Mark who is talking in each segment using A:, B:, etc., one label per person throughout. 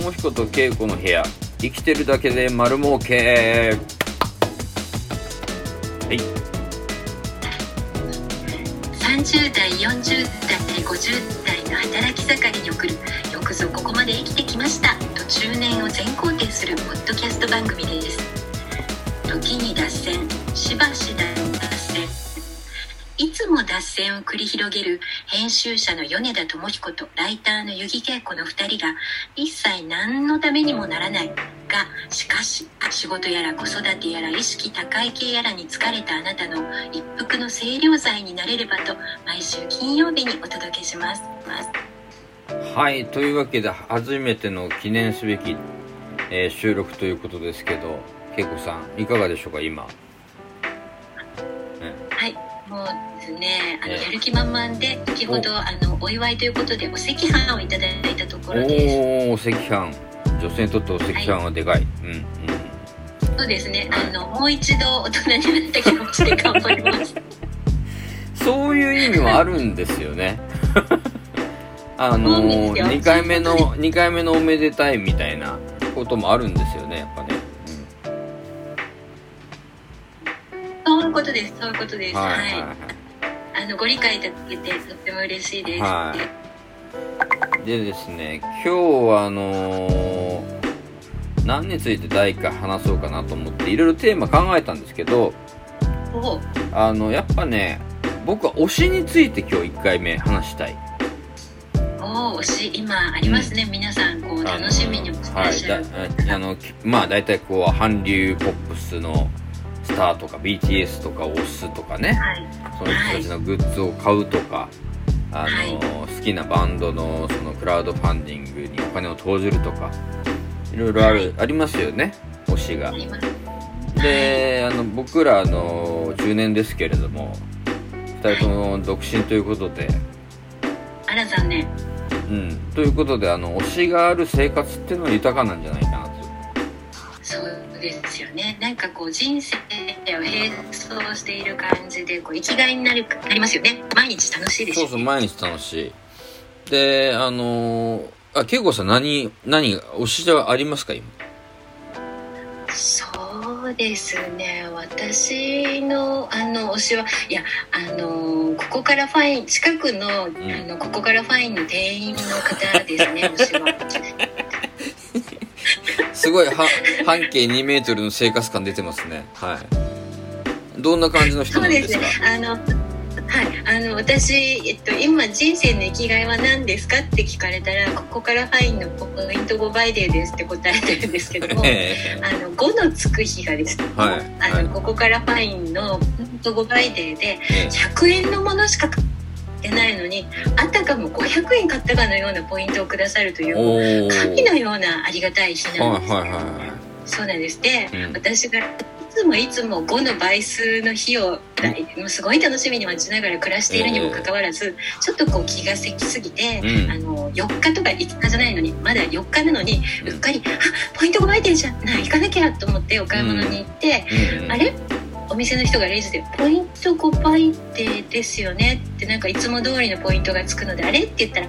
A: 智彦と恵子の部屋。生きてるだけで丸儲け。はい。
B: 30代40代50代の働き盛りに送る。よくぞここまで生きてきました。と中年を全肯定するポッドキャスト番組です。時に脱線しばし脱線。いつも脱線を繰り広げる編集者の米田智彦とライターの由木恵子の2人が一切何のためにもならないがしかし仕事やら子育てやら意識高い系やらに疲れたあなたの一服の清涼剤になれればと毎週金曜日にお届けします。
A: はいというわけで初めての記念すべき、えー収録ということですけど恵子さんいかがでしょうか今
B: はい、もうね、あの
A: ええ
B: やる気満々で先ほどあのお祝いということでお赤飯をいただいたところで。
A: おお赤飯。女性にとってお赤飯はでかい、うんうん。
B: す。そうですね、あのもう一度大人になった気持ちで頑張ります。
A: そういう意味もあるんですよね。あの
B: そうですよ。
A: 2回目の二回目のおめでたいみたいなこともあるんですよねやっぱね。
B: そういうことです、そういうことです。
A: うん、
B: はい、
A: はいはい
B: のご理解いただけてとっても嬉しいです。
A: はいでですね今日はあのー何について第1回話そうかなと思っていろいろテーマ考えたんですけど
B: お
A: あのやっぱね僕は推しについて今日1回目話したい。
B: お推し今ありますね、皆さんこう楽しみにもしてらっしゃる。
A: はい、だあのきまあ大体こう韓流ポップスのスターとか BTS とかを推すとかね。
B: はい、
A: その人たちのグッズを買うとか、あの好きなバンドのそのクラウドファンディングにお金を投じるとかいろいろある、ありますよね。推しが。であの僕らあの中年ですけれども2人とも独身ということで。
B: あら残念。
A: うん、ということであの推しがある生活っていうのは豊かなんじゃないかな
B: ですよね。なんかこう人生を並走している感じでこう生きがいになるなりますよね。毎日楽しいですよ、ね。
A: そうそう、毎日楽しい。で、あのー、あ、恵子さん何、何、推しじゃありますか、今？
B: そうですね。私のあの推しはいやあのここからファイン近くの,、あのここからファインの店員の方ですね。推しは。
A: すごい、は、半径2メートルの生活感出てますね。はい。どんな感じの人なんで
B: です
A: すか
B: ね。あのはい、あの私、えっと、今人生の生きがいは何ですかって聞かれたらココカラファインのポイント5倍デーですって答えてるんですけども
A: え
B: あの5のつく日がですね、
A: はい
B: あの
A: はい
B: ココカラファインのポイント5倍デーで
A: ええ
B: 100円のものしか買ってないのにあたかも500円買ったかのようなポイントをくださるという。神のようなありがたい日なんです、
A: はいはいは
B: そうなんですで、
A: うん。
B: 私がいつもいつも5の倍数の日を、もうすごい楽しみに待ちながら暮らしているにもかかわらず、ちょっとこう気がせきすぎて、
A: うん。
B: あの4日とか5日じゃないのにまだ4日なのに
A: う
B: っかり「あポイント5倍点じゃない行かなきゃ」と思ってお買い物に行って、
A: うん。
B: あれ？お店の人がレジで「ポイント5倍点ですよね」ってなんかいつも通りのポイントがつくので「あれ?」って言ったら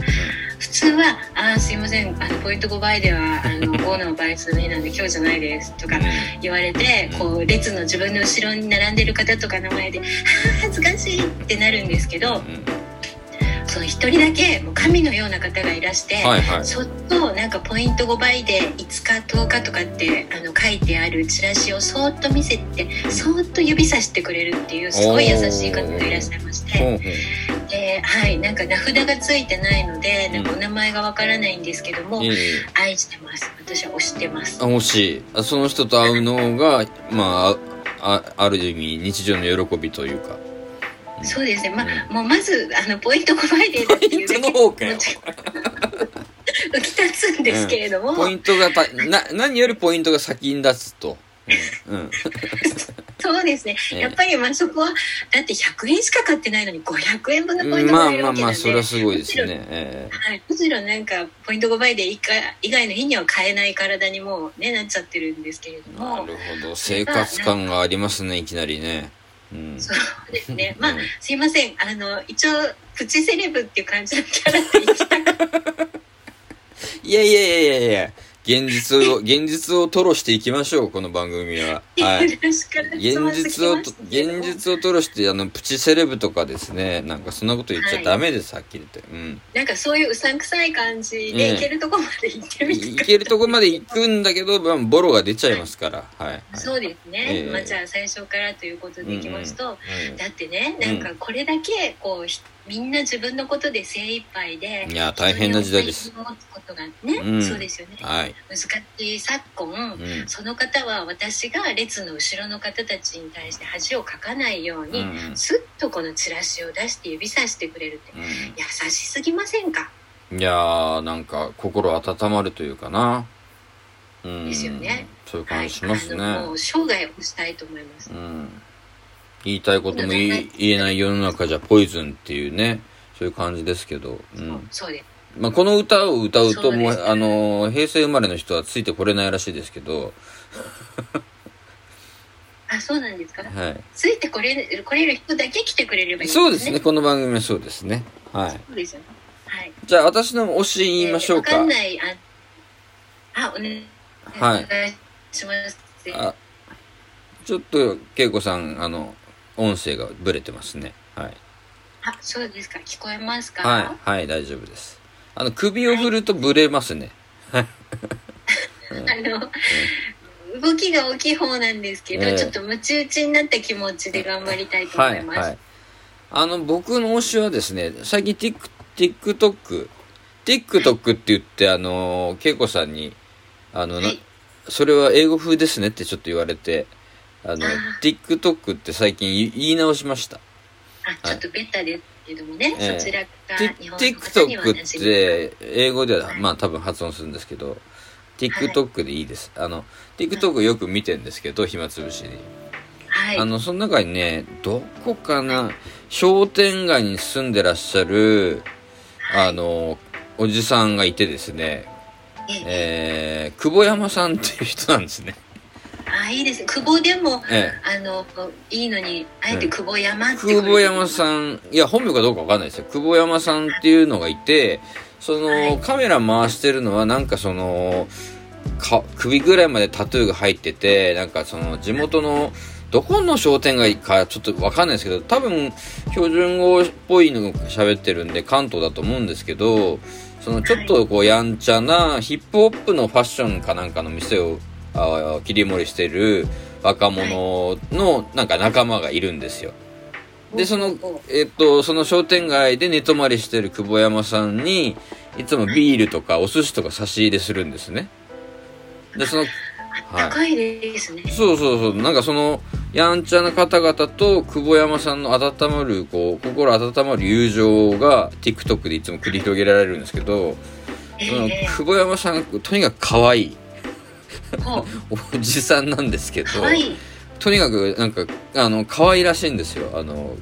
B: 普通は「あーすいませんあのポイント5倍ではあの5の倍数の日なんで今日じゃないです」とか言われて
A: うん。
B: こう列の自分の後ろに並んでる方とかの前で「はあ恥ずかしい」ってなるんですけど
A: うん
B: その一人だけもう神のような方がいらして。
A: はいはい。
B: そっとなんかポイント5倍で5日10日とかってあの書いてあるチラシをそーっと見せてそーっと指さしてくれるっていうすごい優しい方がいらっしゃいまして。ではいなんか名札がついてないので
A: うん。
B: なんかお名前がわからないんですけども、
A: いえいえ。
B: 愛してます。私は推してます。
A: あ、欲しその人と会うのが、まあ、あ、ある意味日常の喜びというか。
B: そうですね。まあ、
A: う
B: もうまずあのポイント5倍でだっていうだけ
A: ポイントの方かよ
B: 浮き立つんですけれども、
A: ポイントがた、な、何よりポイントが先に立つと。うん。うん。
B: そうですね、
A: ええ。
B: やっぱりまあそこはだって100円しか買ってないのに500円分のポイント
A: まあ
B: がられるわけなんで、
A: まあまあ、それはすごいですね。え
B: はい、むしろなんかポイント5倍で以外の日には買えない体にもうねなっちゃってるんですけれど
A: えな
B: も
A: るほど。生活感がありますね、いきなりね。うん。
B: そうですね。まあ
A: うん。
B: すいません。あの一応プチセレブっていう感じのキャラでいきたく
A: いやいやいやいやいや、現実を、現実を吐露していきましょう、この番組は。はい。現実を現実を吐露して、あの、プチセレブとかですね、なんかそんなこと言っちゃダメです、はっきり言って。うん。
B: なんかそういううさんくさい感じ
A: ええ。
B: で行けるとこまで行ってみて
A: いけるとこまで行くんだけど、まあボロが出ちゃいますから。はい。はい。
B: そうですね、
A: ええ。
B: まあ、じゃあ最初からということでいきますと、
A: うん。
B: だってねなんかこれだけこうひみんな自分のことで精一杯で
A: いや、大変な時代です。
B: 持つことがね、
A: うん
B: そうですよね
A: はい。
B: 難しい昨今、
A: うん。
B: その方は私が列の後ろの方たちに対して恥をかかないように、
A: うん
B: スッとこのチラシを出して指さしてくれるって
A: う
B: 優しすぎませんか？
A: ん。いやー、なんか心温まるというかな。うん。
B: ですよね。
A: そういう感じしますね。
B: あのもう生涯をしたいと思います、
A: うん。言いたいことも言えない世の中じゃポイズンっていうね、そういう感じですけど。うん。
B: そうです
A: まあ、この歌を歌うと、もう、あのー、平成生まれの人はついてこれないらしいですけど、
B: あそうなんですか？
A: はい。
B: ついてこれる来れる人だけ来てくれればいいん
A: そうですね、この番組はそうですね。はい。
B: そうですよねはい
A: じゃあ、私の推し言いましょうか。
B: かんないああお願いします
A: あ、ちょっと、恵子さん、あの、音声がブレてますね。はい。
B: あそうですか聞こえますか？
A: はい、はい、大丈夫です。あの、首を振るとブレますね。
B: あの、動きが大きい方なんですけど、
A: ええ
B: ちょっとムチ打ちになった気持ちで頑張りたいと
A: はい、
B: 思います。
A: はい。あの、僕の推しはですね、最近 Tik、TikTok、TikTok って言って、あの、恵子さんに、あの、な
B: はい
A: それは英語風ですねってちょっと言われて、あの
B: あ、
A: TikTok って最近言い直しました。
B: あ、ちょっとベタですけどもね、
A: ええ。
B: そちらが日本の方
A: TikTok って英語では
B: はい。
A: まあ多分発音するんですけど TikTok でいいです。あの TikTok よく見てんですけど暇つぶしに。
B: はい。
A: あのその中にねどこかな商店街に住んでらっしゃる
B: はい。
A: あのおじさんがいてですね。
B: ええ。
A: えー久保山さんっていう人なんですね
B: あ、いいです。ね。久保でも、
A: え
B: あの、いいのに、あえて久保山って
A: 久保山
B: ん。
A: さんいや本名かどうかわかんないですよ。久保山さんっていうのがいてその、
B: はい。
A: カメラ回してるのはなんかそのか首ぐらいまでタトゥーが入っててなんかその地元のどこの商店街かちょっとわかんないですけど多分標準語っぽいのを喋ってるんで関東だと思うんですけどそのちょっとこうやんちゃなヒップホップのファッションかなんかの店をあ切り盛りしてる若者のなんか仲間がいるんですよ。で、その
B: お、
A: えっと、その商店街で寝泊まりしてる久保山さんに、いつもビールとかお寿司とか差し入れするんですね。で、その、はい。
B: 高いですね。
A: そうそうそう、なんかその、やんちゃな方々と久保山さんの温まる、こう、心温まる友情が TikTok でいつも繰り広げられるんですけど、その
B: ええ
A: 久保山さん、とにかく可愛い おじさんなんですけど、
B: 可愛い。
A: とにかくなんかあの可愛らしいんですよ。あの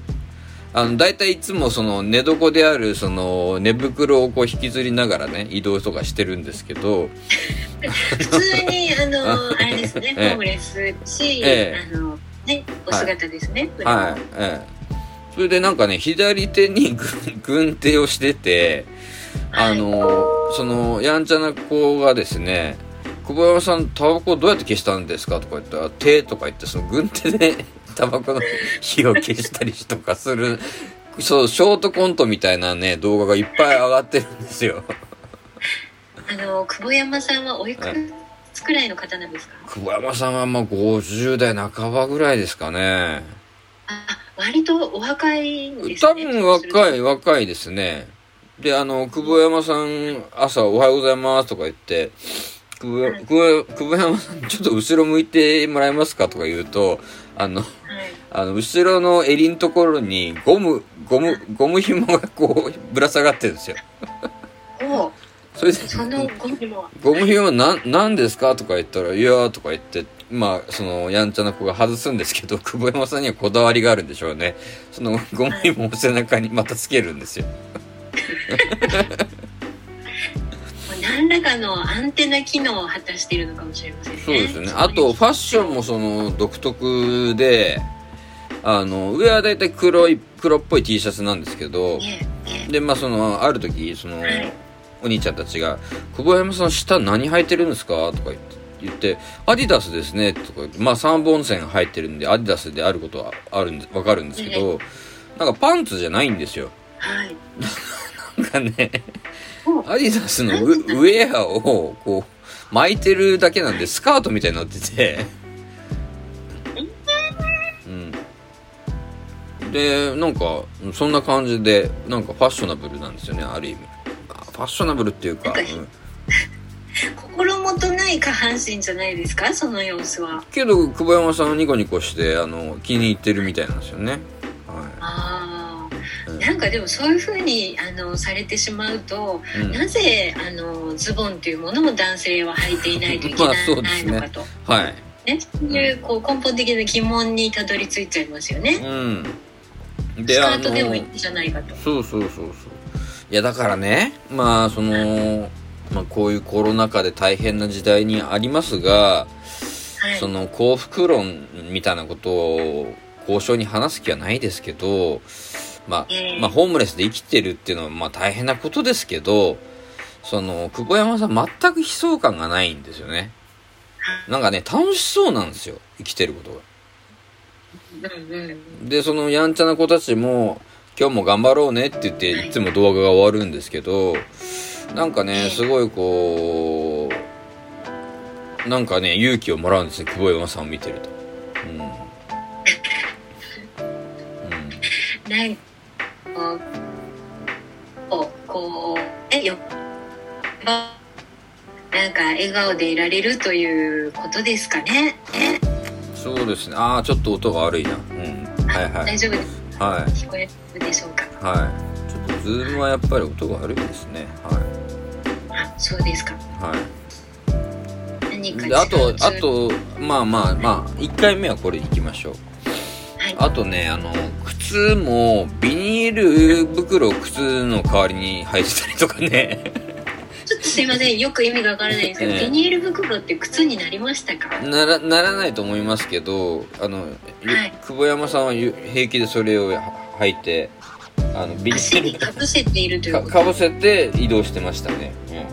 A: あの大体いつもその寝床であるその寝袋をこう引きずりながらね移動とかしてるんですけど
B: 普通に、あの、あれですね、ホ
A: え。え
B: ームレスし、
A: ええ。
B: あの、ね、お姿ですね。
A: はい。ええ。それでなんかね左手に軍 軍手をしててあのそのやんちゃな子がですね久保山さんタバコどうやって消したんですかとか言ったら手とか言ってその軍手で タバコの火を消したりとかするそうショートコントみたいなね動画がいっぱい上がってるんですよ
B: あの、久保山さんはおいくつくらいの方なんですか？
A: 久保山さんはまあ50代半ばぐらいですかね
B: あ、割とお若いんですね。
A: 多分若
B: い。
A: い若いですねであの久保山さん朝「おはようございます」とか言って久保山さんちょっと後ろ向いてもらえますかとか言うとあの
B: はい。
A: あの後ろの襟のところにゴムゴムゴム紐がこうぶら下がってるんですよ
B: お
A: それで
B: ゴミも。
A: ゴム紐は何何ですかとか言ったら「いやー」とか言ってまあそのやんちゃな子が外すんですけど久保山さんにはこだわりがあるんでしょうねそのゴム紐を背中にまたつけるんですよ
B: 何らかのアンテナ機能を果たしているのかもしれませんね。
A: そうですね。あとファッションもその独特であの上はだいたい黒い黒っぽい T シャツなんですけどでまあそのある時その、
B: はい。
A: お兄ちゃんたちが「久保山さん下何履いてるんですか?」とか言って言って「アディダスですね」とか言ってまあ3本線入ってるんでアディダスであることはあるんで分かるんですけど、なんかパンツじゃないんですよ。
B: はい
A: ね
B: お
A: アディダスのウウェアをこう巻いてるだけなんでスカートみたいになってて。うん。でなんかそんな感じでなんかファッショナブルなんですよねある意味あファッショナブルっていうか、うん。
B: 心もとない下半身じゃないですか？その様子は。
A: けど久保山さんはニコニコしてあの気に入ってるみたいなんですよね。は
B: ああ
A: うん
B: なんかでもそういうふうにあのされてしまうと、
A: い、うん、
B: なぜあのズボンというものを男性は履いていないといけな
A: ですね。
B: いのかと、
A: はい。
B: ねそういうこう根本的な疑問にたどり着いちゃいますよね。
A: うん。
B: ス
A: であ
B: カートでもいい
A: の
B: んじゃないかと。
A: そうそうそうそう。いやだからねまあその、まあ、こういうコロナ禍で大変な時代にありますが、
B: はい。
A: その幸福論みたいなことを交渉に話す気はないですけど、まあ
B: ええ
A: まあホームレスで生きてるっていうのはまあ大変なことですけどその久保山さん全く悲壮感がないんですよね。なんかね楽しそうなんですよ生きてることが。でそのやんちゃな子たちも今日も頑張ろうねって言っていつも動画が終わるんですけどなんかねすごいこうなんかね勇気をもらうんですね久保山さんを見てると。うん、うん、
B: こうこうえよ。なんか笑顔でいられるということですかね。ね
A: そうですね。ああちょっと音が悪いな。うん。はいはい。
B: 大丈夫です。
A: はい。
B: 聞こえるでしょうか？
A: はい。ちょっとズームはやっぱり音が悪いですね。は
B: あ、そうですか。
A: いはい。
B: 何か
A: であとあとまあまあまあ1回目はこれいきましょう。
B: はい。
A: あとね、あの、靴も、ビニール袋を靴の代わりに履いてたりとかね。
B: ちょっとすいません。よく意味がわからないんですけど、
A: ええ
B: ビニール袋って靴になりましたか？
A: なら、ならないと思いますけど、あの、ゆ
B: はい
A: 久保山さんはゆ平気でそれをは履いて、あの、ビニ
B: 足にかぶせているという
A: かかぶせて移動してましたね。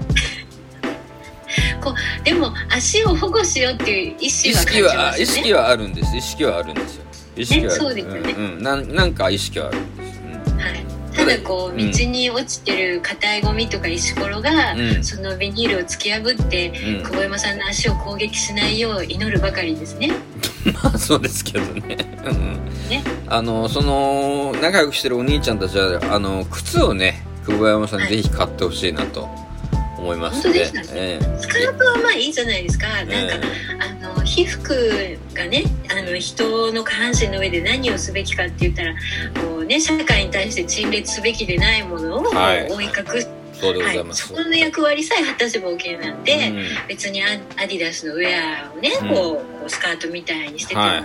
B: でも足を保護しようっていう意
A: 意
B: 識は感
A: 識は、
B: じますね。
A: あ意識はあるんです。意識はあるんですよ。意識はある。
B: そうですよね
A: うん、うんなん。なんか意識はあるんです。うん
B: はい。ただこう
A: うん
B: 道に落ちてる硬いゴミとか石ころが、
A: うん
B: そのビニールを突き破って
A: うん
B: 久保山さんの足を攻撃しないよう祈るばかりですね。
A: まあそうですけどね。うん
B: ね
A: あの、その、仲良くしてるお兄ちゃんたちは、あの、靴をね、久保山さんにぜひ買ってほしいなと思います
B: 本当ですか
A: え
B: スカートはまあいいじゃないですか。
A: え
B: なんか、
A: え
B: あの皮膚がねあの人の下半身の上で何をすべきかって言ったらこうね社会に対して陳列すべきでないものを
A: はい。
B: 覆い隠す、
A: えそうでご
B: はい
A: ざいます。
B: そこの役割さえ果たせば OK なんで、
A: うん。
B: 別にアアディダスのウェアをね、
A: うん。
B: こうこうスカートみたいにしてても、
A: はいはい。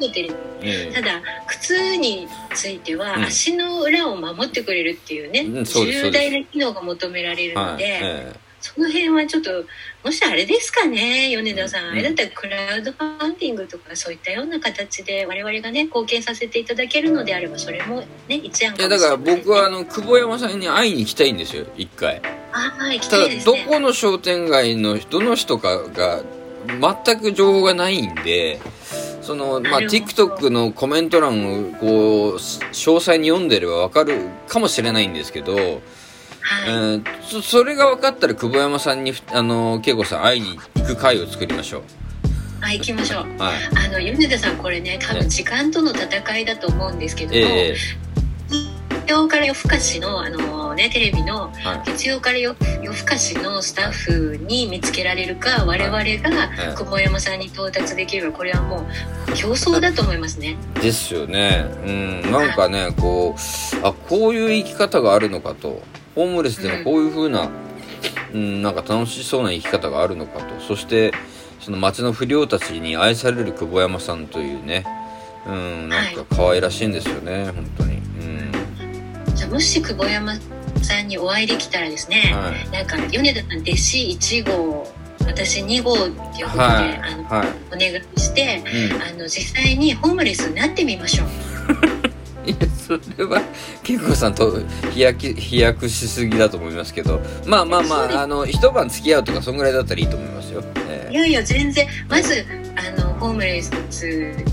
B: 隠れてる。
A: え
B: ただ靴については、
A: うん。
B: 足の裏を守ってくれるっていうね、重大な機能が求められる
A: えはい。
B: ので、
A: え
B: その辺はちょっともしあれですかね米田さん、
A: うん。
B: あれだったらクラウドファンディングとかそういったような形で我々がね貢献させていただけるのであればそれもね一案
A: えいや、
B: かもしれない
A: だから僕は、あの、久保山さんに会いに行きたいんですよ、一回。
B: あはい行き
A: ただ
B: たいで、すね。
A: どこの商店街のどの人かが全く情報がないんで、その、まあ、TikTok のコメント欄をこう、詳細に読んでればわかるかもしれないんですけど、
B: はい、
A: えーそそれが分かったら久保山さんに、あの、恵子さん会いに行く会を作りましょう。
B: はい行きましょう
A: はい。
B: あの米田さんこれね多分時間との戦いだと思うんですけども、
A: ええ
B: 月曜から夜更かしのあのねテレビの
A: はい。
B: 月曜から夜夜更かしのスタッフに見つけられるか我々が
A: い
B: 久保山さんに到達できればこれはもう競争だと思いますね。
A: ですよね。うん。なんかね、こう、あ、こういう生き方があるのかと。ホームレスでもこういう風な、うん、なんか楽しそうな生き方があるのかと。そして、その街の不良たちに愛される久保山さんというね、うん、なんか可愛らしいんですよね、本当に。うん。
B: じゃあもし久保山さんにお会いできたらですね、
A: はい。
B: なんか米田さん弟子1号私2号っていうことで、
A: はい。
B: あの
A: はい。
B: お願いして
A: うん。
B: あの実際にホームレスになってみましょう。
A: いやそれは恵子さんと飛躍飛躍しすぎだと思いますけど。まあまあまああの一晩付き合うとかそんぐらいだったらいいと思いますよ、え
B: いやいや全然。まずあのホームレス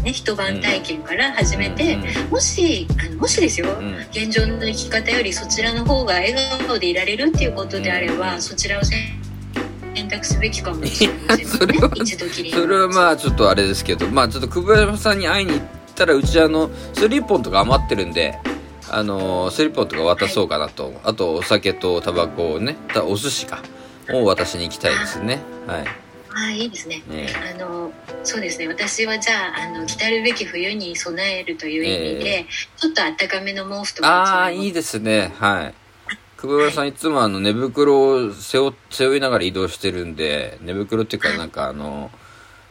B: ね一晩体験から始めて、
A: うん
B: もしあのもしですよ、
A: うん。
B: 現状の生き方よりそちらの方が笑顔でいられるっていうことであれば、
A: うん
B: そちらを選択すべきかもしれません
A: いやそれは
B: ね一度きり
A: それはまあちょっとあれですけど。まあちょっと久保山さんに会いに行ったらうちあのスリッポンとか余ってるんであのスリッポンとか渡そうかなと、あとお酒とタバコをねたお寿司かを渡しに行きたいですね。はい。
B: ああいいですね。
A: ね
B: あのそうですね。私はじゃああの来たるべき冬に備えるという意味で、
A: え
B: ちょっとあったかめの毛布とか
A: ああいいですね。はい。久保山さんい。つもあの寝袋を背負背負いながら移動してるんで寝袋っていうかなんかあの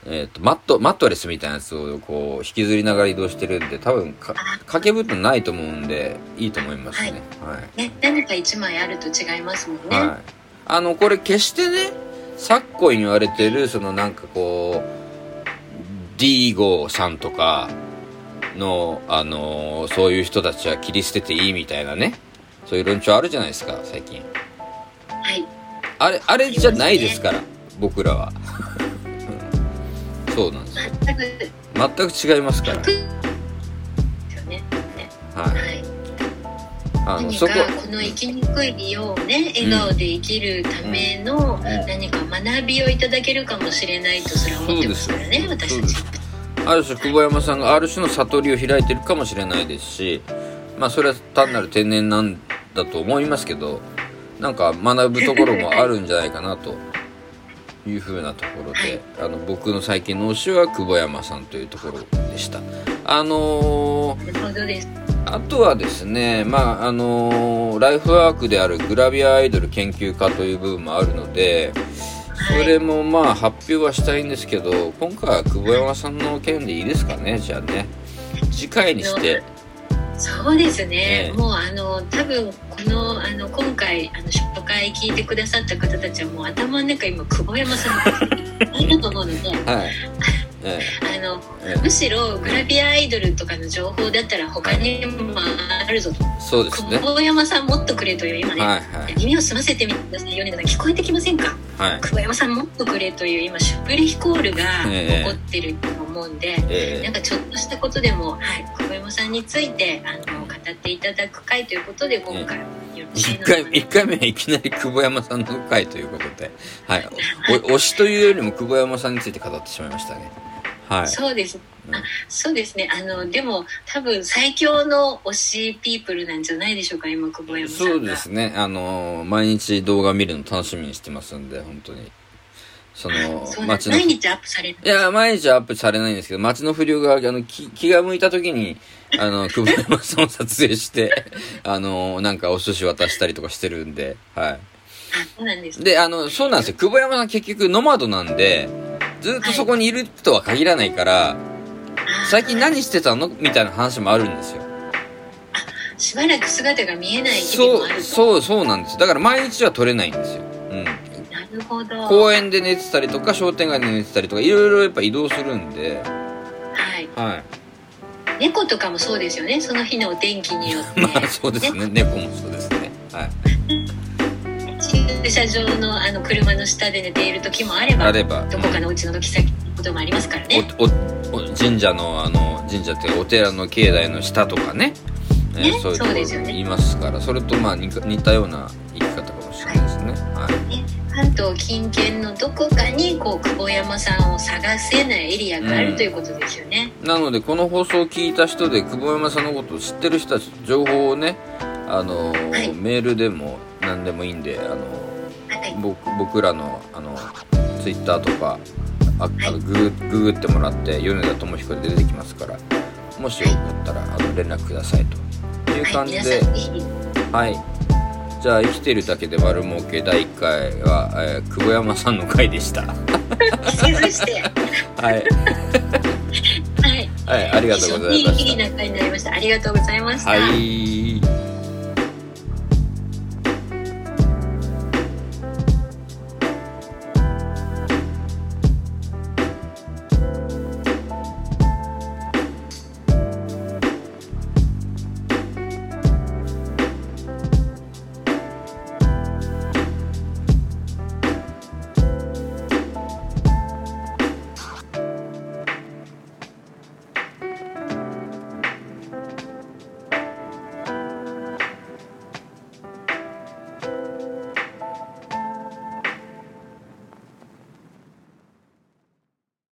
A: えー、とマットマットレスみたいなやつをこう引きずりながら移動してるんで多分か掛け布団ないと思うんでいいと思いますね。はい。
B: ね何か一枚あると違いますもんね、
A: はい、あのこれ決してね昨今言われてるそのなんかこうディーゴさんとかのあのそういう人たちは切り捨てていいみたいなねそういう論調あるじゃないですか最近。
B: はい。
A: あれあれじゃないですから僕らは、うんそうなんですよ。
B: 全く
A: 違いますから、
B: ねね。
A: は、
B: はい。い何
A: あのそこ
B: かこの生きにくい理由をね笑顔で生きるための何か学びをいただけるかもしれないとそれは思ってますからね私たち。
A: ある種久保山さんがある種の悟りを開いてるかもしれないですしまあそれは単なる天然なんだと思いますけどなんか学ぶところもあるんじゃないかなというふうなところで、あの僕の最近の推しは久保山さんというところでした。あのーあとはですね、まああのーライフワークであるグラビアアイドル研究家という部分もあるので、それもまあ発表はしたいんですけど、今回は久保山さんの件でいいですかね、じゃあね。次回にして。
B: そうですね、
A: ええ。
B: もうあの多分このあの今回あの初回聞いてくださった方たちはもう頭の中今久保山さん。のこといると思うので
A: はい。え
B: あの
A: ええ。
B: むしろグラビアアイドルとかの情報だったら他にもあるぞと、
A: えそうですね。
B: 久保山さんもっとくれという今ね、
A: はいはい。
B: 耳を澄ませてみてください米田さん聞こえてきませんか？
A: はい。
B: 久保山さんもっとくれという今シュプレヒコールが
A: ええ
B: 起こってると思うんで、
A: え
B: なんかちょっとしたことでも、はい、久保山さんについてあの語っていただく回ということで今回よろしい
A: 一回、
B: のかな
A: 一回目はいきなり久保山さんの回ということで、はい。お推しというよりも久保山さんについて語ってしまいましたね。はい。
B: そうです
A: うん
B: あそうですねあのでも多分最強の推しピープルなんじゃないでしょうか今久保山さんが
A: そうですね。あのー毎日動画見るの楽しみにしてますんで、本当に。その街の。い
B: 毎日アップされる
A: や、毎日アップされないんですけど、街の不良が、あの、気気が向いた時に、あの、久保山さんを撮影して、あのーなんかお寿司渡したりとかしてるんで、は
B: あそうなんです
A: い。で、あの、そうなんですよ。久保山さん結局ノマドなんで、ずっとそこにいるとは限らないから、
B: あ
A: 最近何してたの？みたいな話もあるんですよ。
B: しばらく姿が見えない日々も
A: そう、
B: あると。
A: そう、そうなんです。だから毎日は撮れないんですよ。うん。
B: なるほど。
A: 公園で寝てたりとか商店街で寝てたりとかいろいろやっぱ移動するんで。
B: はい。
A: はい。
B: 猫とかもそうですよね。その日のお天気によって。
A: まあそうですね。猫もそうですね。はい
B: 駐車場のあの車の下で寝ている時もあれば
A: あれば。
B: どこかのお家の軒先のこともありますからね。
A: おおお神社のあの神社っていうかお寺の境内の下とかね。
B: ね
A: そういうところ
B: そうですよね。
A: 言いますからそれとまあ似似たような生き方かもしれないですね。はい。
B: ね。関東近県のどこかにこう久保山さんを探せないエリアがある、
A: うん
B: ということですよね。
A: なのでこの放送を聞いた人で久保山さんのことを知ってる人たち情報をねあの、
B: はい。
A: メールでも何でもいいんであの
B: はい、
A: 僕僕らのあのツイッターとかああのググググってもらって米田智彦で出てきますからもしよかったらあの連絡くださいと。いう感じではい、じゃあ生きてるだけで丸儲け第1回は、えー久保山さんの回でした。はい、
B: はい、
A: はい、ありがとうございまし
B: いい仲になりました。ありがとうございました。
A: た。はい